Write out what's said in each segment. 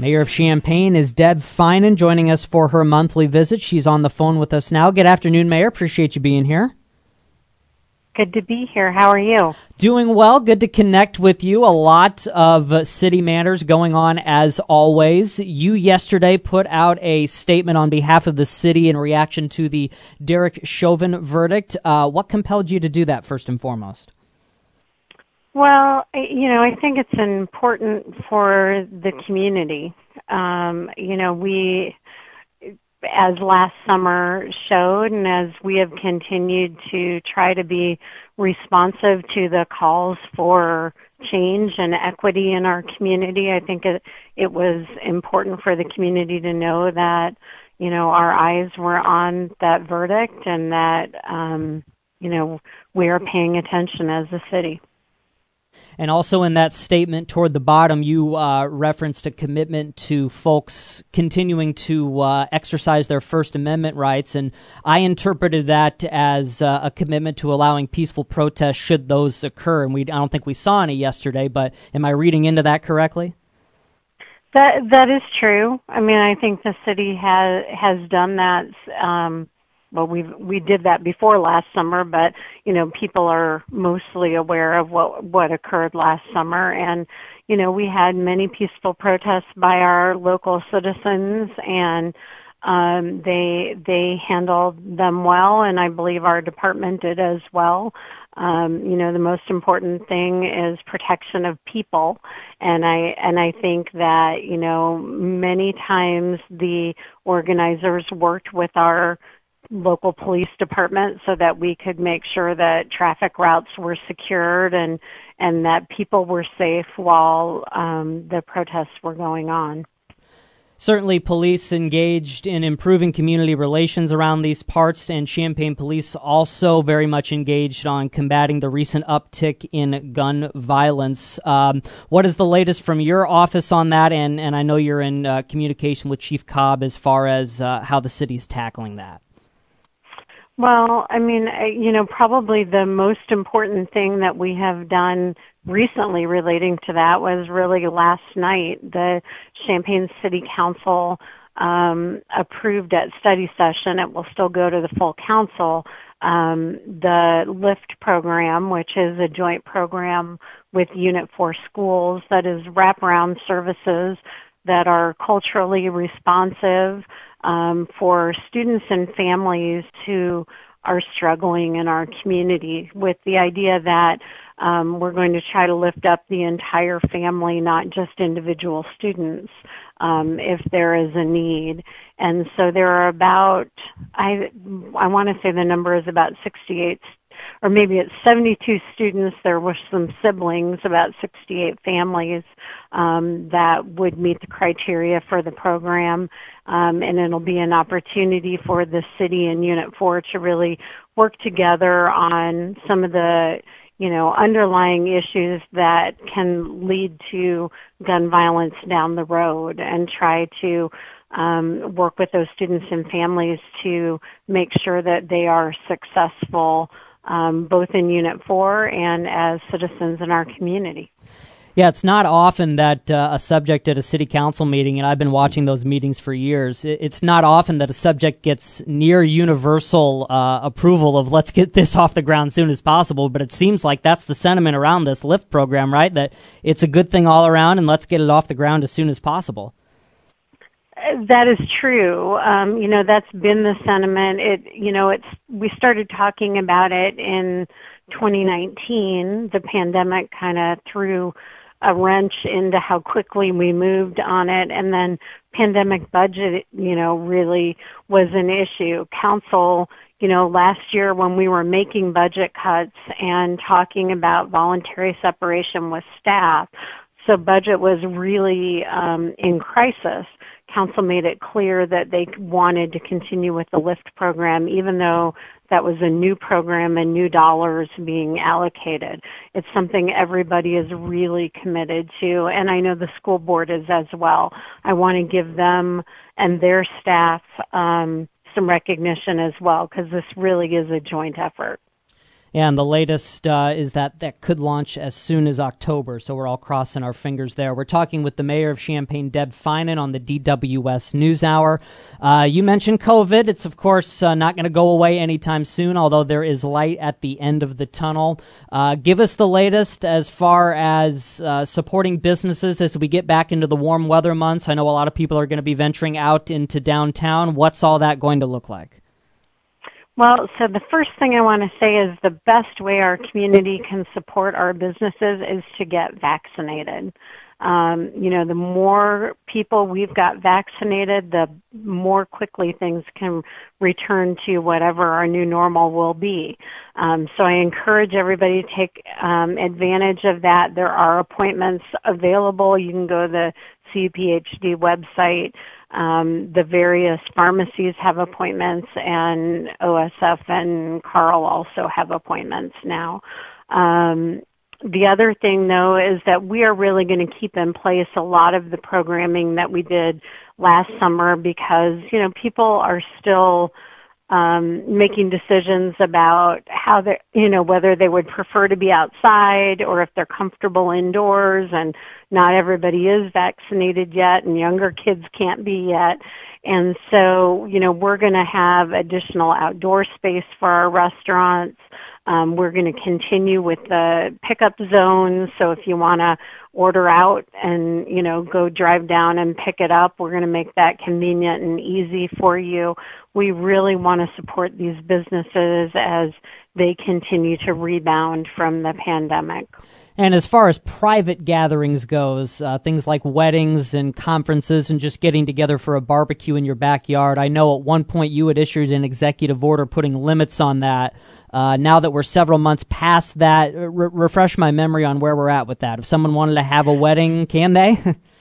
Mayor of Champaign is Deb Feinen joining us for her monthly visit. She's on the phone with us now. Good afternoon, Mayor. Appreciate you being here. Good to be here. How are you? Doing well. Good to connect with you. A lot of city matters going on as always. You yesterday put out a statement on behalf of the city in reaction to the Derek Chauvin verdict. Uh, what compelled you to do that first and foremost? Well, you know, I think it's important for the community. Um, you know, we, as last summer showed, and as we have continued to try to be responsive to the calls for change and equity in our community, I think it, it was important for the community to know that, you know, our eyes were on that verdict and that, um, you know, we are paying attention as a city. And also in that statement toward the bottom, you uh, referenced a commitment to folks continuing to uh, exercise their First Amendment rights. And I interpreted that as uh, a commitment to allowing peaceful protests should those occur. And we, I don't think we saw any yesterday, but am I reading into that correctly? That that is true. I mean, I think the city has has done that. Um, well we we did that before last summer but you know people are mostly aware of what what occurred last summer. And you know we had many peaceful protests by our local citizens and um they they handled them well and i believe our department did as well. Um you know the most important thing is protection of people. And i and i think that you know many times the organizers worked with our local police department so that we could make sure that traffic routes were secured and and that people were safe while um, the protests were going on. Certainly, police engaged in improving community relations around these parts, and Champaign police also very much engaged on combating the recent uptick in gun violence. Um, what is the latest from your office on that? And, and I know you're in uh, communication with Chief Cobb as far as uh, how the city is tackling that. Well, I mean, you know, probably the most important thing that we have done recently relating to that was really last night. The Champaign City Council um, approved at study session. It will still go to the full council. Um, the LIFT program, which is a joint program with Unit 4 schools that is wraparound services that are culturally responsive, um, for students and families who are struggling in our community with the idea that um, we're going to try to lift up the entire family, not just individual students, um, if there is a need. And so there are about, I, I want to say the number is about 68 or maybe it's 72 students. There were some siblings, about 68 families um, that would meet the criteria for the program, um, and it'll be an opportunity for the city and Unit 4 to really work together on some of the you know, underlying issues that can lead to gun violence down the road and try to um, work with those students and families to make sure that they are successful um, both in Unit 4 and as citizens in our community. Yeah, it's not often that uh, a subject at a city council meeting, and I've been watching those meetings for years, it's not often that a subject gets near universal uh, approval of let's get this off the ground soon as possible. But it seems like that's the sentiment around this LIFT program, right? That it's a good thing all around and let's get it off the ground as soon as possible. That is true. Um, you know, that's been the sentiment. It, you know, it's, we started talking about it in 2019. The pandemic kind of threw a wrench into how quickly we moved on it. And then pandemic budget, you know, really was an issue. Council, you know, last year when we were making budget cuts and talking about voluntary separation with staff, so budget was really um, in crisis council made it clear that they wanted to continue with the LIFT program, even though that was a new program and new dollars being allocated. It's something everybody is really committed to, and I know the school board is as well. I want to give them and their staff um, some recognition as well, because this really is a joint effort. And the latest uh, is that that could launch as soon as October, so we're all crossing our fingers there. We're talking with the mayor of Champaign, Deb Feinen, on the DWS News Hour. Uh, you mentioned COVID. It's, of course, uh, not going to go away anytime soon, although there is light at the end of the tunnel. Uh, give us the latest as far as uh, supporting businesses as we get back into the warm weather months. I know a lot of people are going to be venturing out into downtown. What's all that going to look like? Well, so the first thing I want to say is the best way our community can support our businesses is to get vaccinated. Um, you know, the more people we've got vaccinated, the more quickly things can return to whatever our new normal will be. Um, so I encourage everybody to take um, advantage of that. There are appointments available. You can go to the CUPHD website. Um, the various pharmacies have appointments, and OSF and Carle also have appointments now. Um, the other thing, though, is that we are really going to keep in place a lot of the programming that we did last summer because you know people are still um, making decisions about how they, you know, whether they would prefer to be outside or if they're comfortable indoors. And not everybody is vaccinated yet, and younger kids can't be yet. And so, you know, we're going to have additional outdoor space for our restaurants. Um, we're going to continue with the pickup zones. So if you want to order out and, you know, go drive down and pick it up, we're going to make that convenient and easy for you. We really want to support these businesses as they continue to rebound from the pandemic. And as far as private gatherings goes, uh, things like weddings and conferences and just getting together for a barbecue in your backyard, I know at one point you had issued an executive order putting limits on that. Uh, now that we're several months past that, re- refresh my memory on where we're at with that. If someone wanted to have a wedding, can they?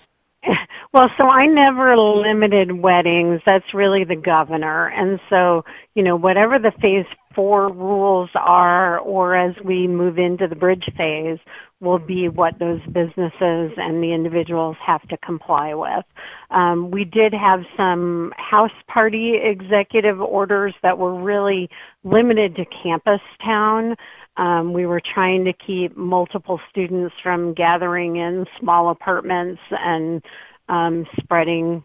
well, so I never limited weddings. That's really the governor. And so, you know, whatever the phase four rules are, or as we move into the bridge phase, will be what those businesses and the individuals have to comply with. Um, we did have some house party executive orders that were really limited to campus town. Um, we were trying to keep multiple students from gathering in small apartments and um, spreading,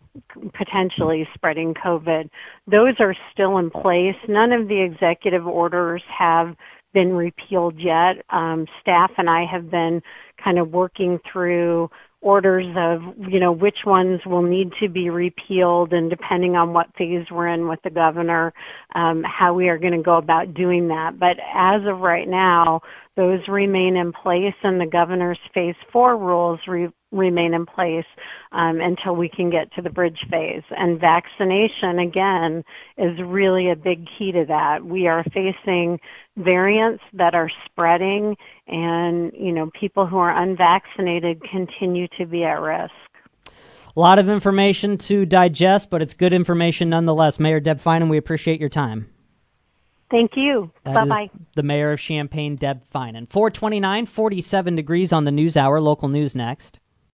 potentially spreading COVID. Those are still in place. None of the executive orders have been repealed yet. Um, staff and I have been kind of working through orders of, you know, which ones will need to be repealed and depending on what phase we're in with the governor, um, how we are going to go about doing that. But as of right now, those remain in place and the governor's phase four rules re- remain in place um, until we can get to the bridge phase. And vaccination, again, is really a big key to that. We are facing variants that are spreading, and you know, people who are unvaccinated continue to be at risk. A lot of information to digest, but it's good information nonetheless. Mayor Deb Feinen, we appreciate your time. Thank you. Bye bye. The mayor of Champaign, Deb Feinen. 429, 47 degrees on the news hour. Local news next.